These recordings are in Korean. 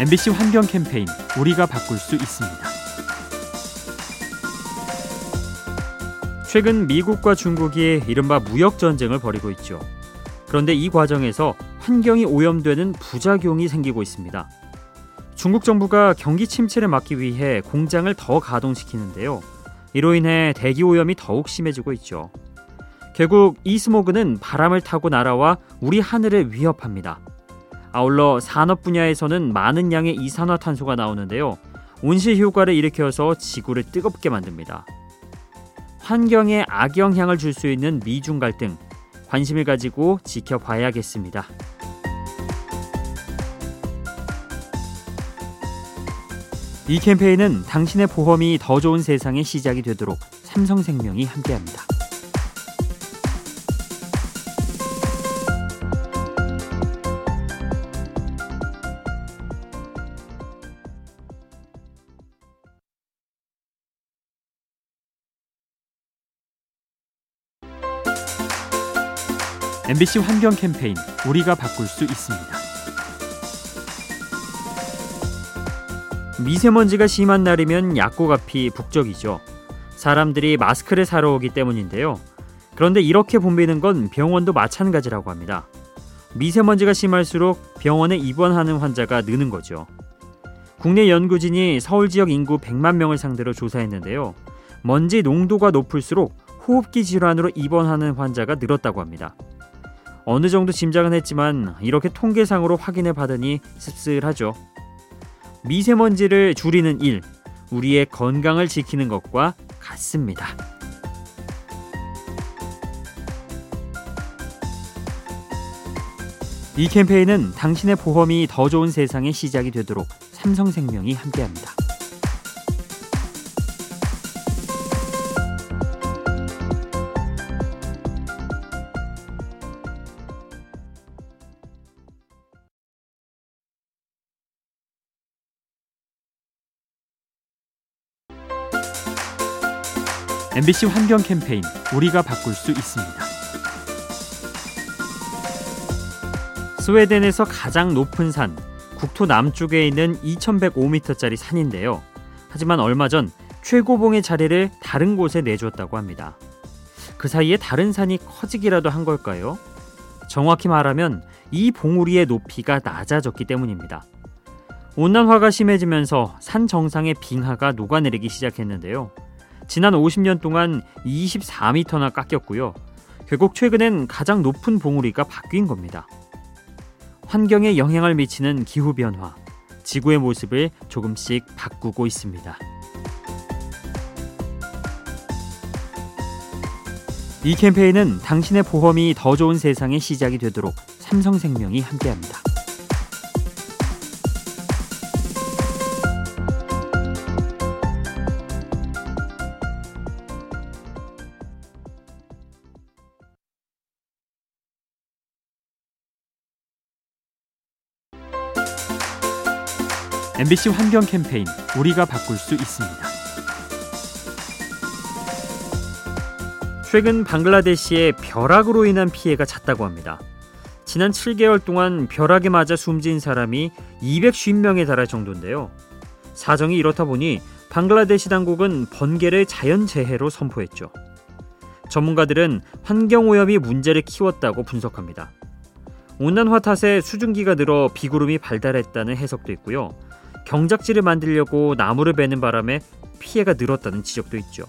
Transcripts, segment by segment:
MBC 환경 캠페인 우리가 바꿀 수 있습니다. 최근 미국과 중국이 이른바 무역 전쟁을 벌이고 있죠. 그런데 이 과정에서 환경이 오염되는 부작용이 생기고 있습니다. 중국 정부가 경기 침체를 막기 위해 공장을 더 가동시키는데요. 이로 인해 대기 오염이 더욱 심해지고 있죠. 결국 이 스모그는 바람을 타고 날아와 우리 하늘을 위협합니다. 아울러 산업 분야에서는 많은 양의 이산화탄소가 나오는데요. 온실 효과를 일으켜서 지구를 뜨겁게 만듭니다. 환경에 악영향을 줄 수 있는 미중 갈등 관심을 가지고 지켜봐야겠습니다. 이 캠페인은 당신의 보험이 더 좋은 세상의 시작이 되도록 삼성생명이 함께합니다. MBC 환경 캠페인 우리가 바꿀 수 있습니다. 미세먼지가 심한 날이면 약국 앞이 북적이죠. 사람들이 마스크를 사러 오기 때문인데요. 그런데 이렇게 붐비는 건 병원도 마찬가지라고 합니다. 미세먼지가 심할수록 병원에 입원하는 환자가 느는 거죠. 국내 연구진이 서울 지역 인구 100만 명을 상대로 조사했는데요. 먼지 농도가 높을수록 호흡기 질환으로 입원하는 환자가 늘었다고 합니다. 어느 정도 짐작은 했지만 이렇게 통계상으로 확인을 받으니 씁쓸하죠. 미세먼지를 줄이는 일, 우리의 건강을 지키는 것과 같습니다. 이 캠페인은 당신의 보험이 더 좋은 세상의 시작이 되도록 삼성생명이 함께합니다. MBC 환경 캠페인 우리가 바꿀 수 있습니다. 스웨덴에서 가장 높은 산, 국토 남쪽에 있는 2105m짜리 산인데요. 하지만 얼마 전 최고봉의 자리를 다른 곳에 내줬다고 합니다. 그 사이에 다른 산이 커지기라도 한 걸까요? 정확히 말하면 이 봉우리의 높이가 낮아졌기 때문입니다. 온난화가 심해지면서 산 정상의 빙하가 녹아내리기 시작했는데요. 지난 50년 동안 24m나 깎였고요. 결국 최근엔 가장 높은 봉우리가 바뀐 겁니다. 환경에 영향을 미치는 기후 변화, 지구의 모습을 조금씩 바꾸고 있습니다. 이 캠페인은 당신의 보험이 더 좋은 세상의 시작이 되도록 삼성생명이 함께합니다. MBC 환경 캠페인 우리가 바꿀 수 있습니다. 최근 방글라데시에 벼락으로 인한 피해가 잦다고 합니다. 지난 7개월 동안 벼락에 맞아 숨진 사람이 250명에 달할 정도인데요. 사정이 이렇다 보니 방글라데시 당국은 번개를 자연재해로 선포했죠. 전문가들은 환경오염이 문제를 키웠다고 분석합니다. 온난화 탓에 수증기가 늘어 비구름이 발달했다는 해석도 있고요. 경작지를 만들려고 나무를 베는 바람에 피해가 늘었다는 지적도 있죠.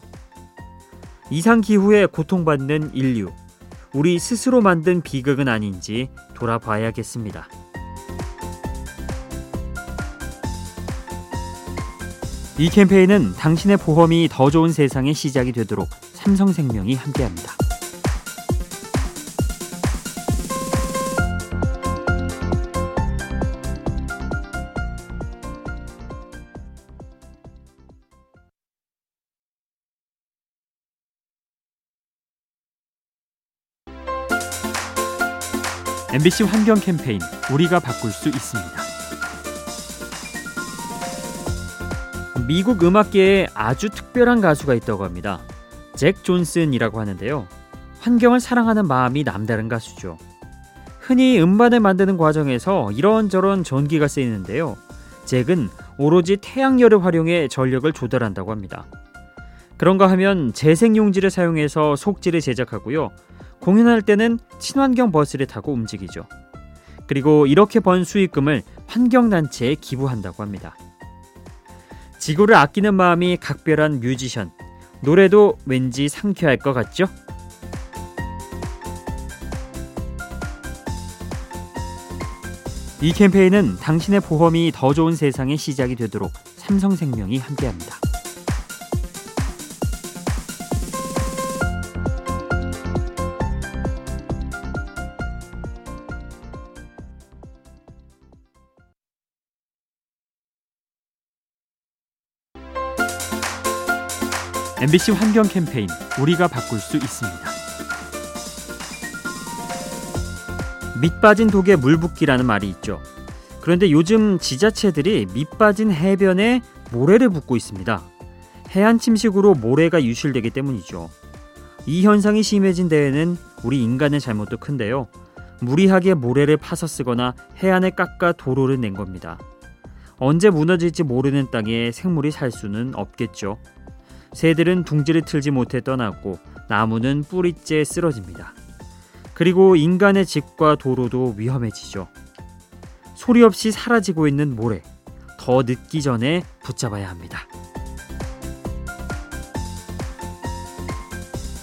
이상 기후에 고통받는 인류, 우리 스스로 만든 비극은 아닌지 돌아봐야겠습니다. 이 캠페인은 당신의 보험이 더 좋은 세상의 시작이 되도록 삼성생명이 함께합니다. MBC 환경 캠페인 우리가 바꿀 수 있습니다. 미국 음악계에 아주 특별한 가수가 있다고 합니다. 잭 존슨이라고 하는데요. 환경을 사랑하는 마음이 남다른 가수죠. 흔히 음반을 만드는 과정에서 이런저런 전기가 쓰이는데요. 잭은 오로지 태양열을 활용해 전력을 조달한다고 합니다. 그런가 하면 재생용지를 사용해서 속지를 제작하고요. 공연할 때는 친환경 버스를 타고 움직이죠. 그리고 이렇게 번 수익금을 환경단체에 기부한다고 합니다. 지구를 아끼는 마음이 각별한 뮤지션. 노래도 왠지 상쾌할 것 같죠? 이 캠페인은 당신의 보험이 더 좋은 세상의 시작이 되도록 삼성생명이 함께합니다. MBC 환경 캠페인 우리가 바꿀 수 있습니다. 밑 빠진 독에 물 붓기라는 말이 있죠. 그런데 요즘 지자체들이 밑 빠진 해변에 모래를 붓고 있습니다. 해안 침식으로 모래가 유실되기 때문이죠. 이 현상이 심해진 데에는 우리 인간의 잘못도 큰데요. 무리하게 모래를 파서 쓰거나 해안에 깎아 도로를 낸 겁니다. 언제 무너질지 모르는 땅에 생물이 살 수는 없겠죠. 새들은 둥지를 틀지 못해 떠났고 나무는 뿌리째 쓰러집니다. 그리고 인간의 집과 도로도 위험해지죠. 소리 없이 사라지고 있는 모래. 더 늦기 전에 붙잡아야 합니다.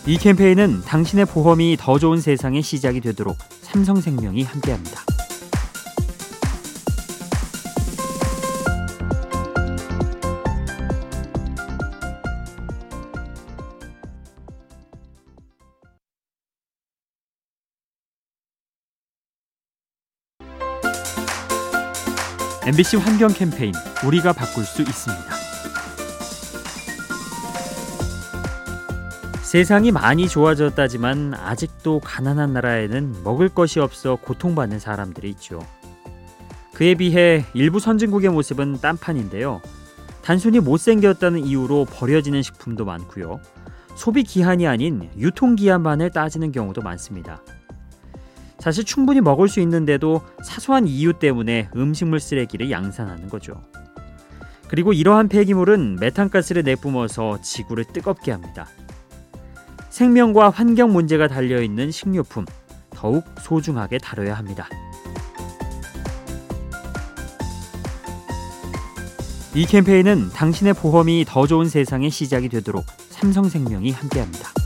이 캠페인은 당신의 보험이 더 좋은 세상의 시작이 되도록 삼성생명이 함께합니다. MBC 환경 캠페인 우리가 바꿀 수 있습니다. 세상이 많이 좋아졌다지만 아직도 가난한 나라에는 먹을 것이 없어 고통받는 사람들이 있죠. 그에 비해 일부 선진국의 모습은 딴판인데요. 단순히 못생겼다는 이유로 버려지는 식품도 많고요. 소비 기한이 아닌 유통 기한만을 따지는 경우도 많습니다. 사실 충분히 먹을 수 있는데도 사소한 이유 때문에 음식물 쓰레기를 양산하는 거죠. 그리고 이러한 폐기물은 메탄가스를 내뿜어서 지구를 뜨겁게 합니다. 생명과 환경 문제가 달려 있는 식료품 더욱 소중하게 다뤄야 합니다. 이 캠페인은 당신의 보험이 더 좋은 세상의 시작이 되도록 삼성생명이 함께합니다.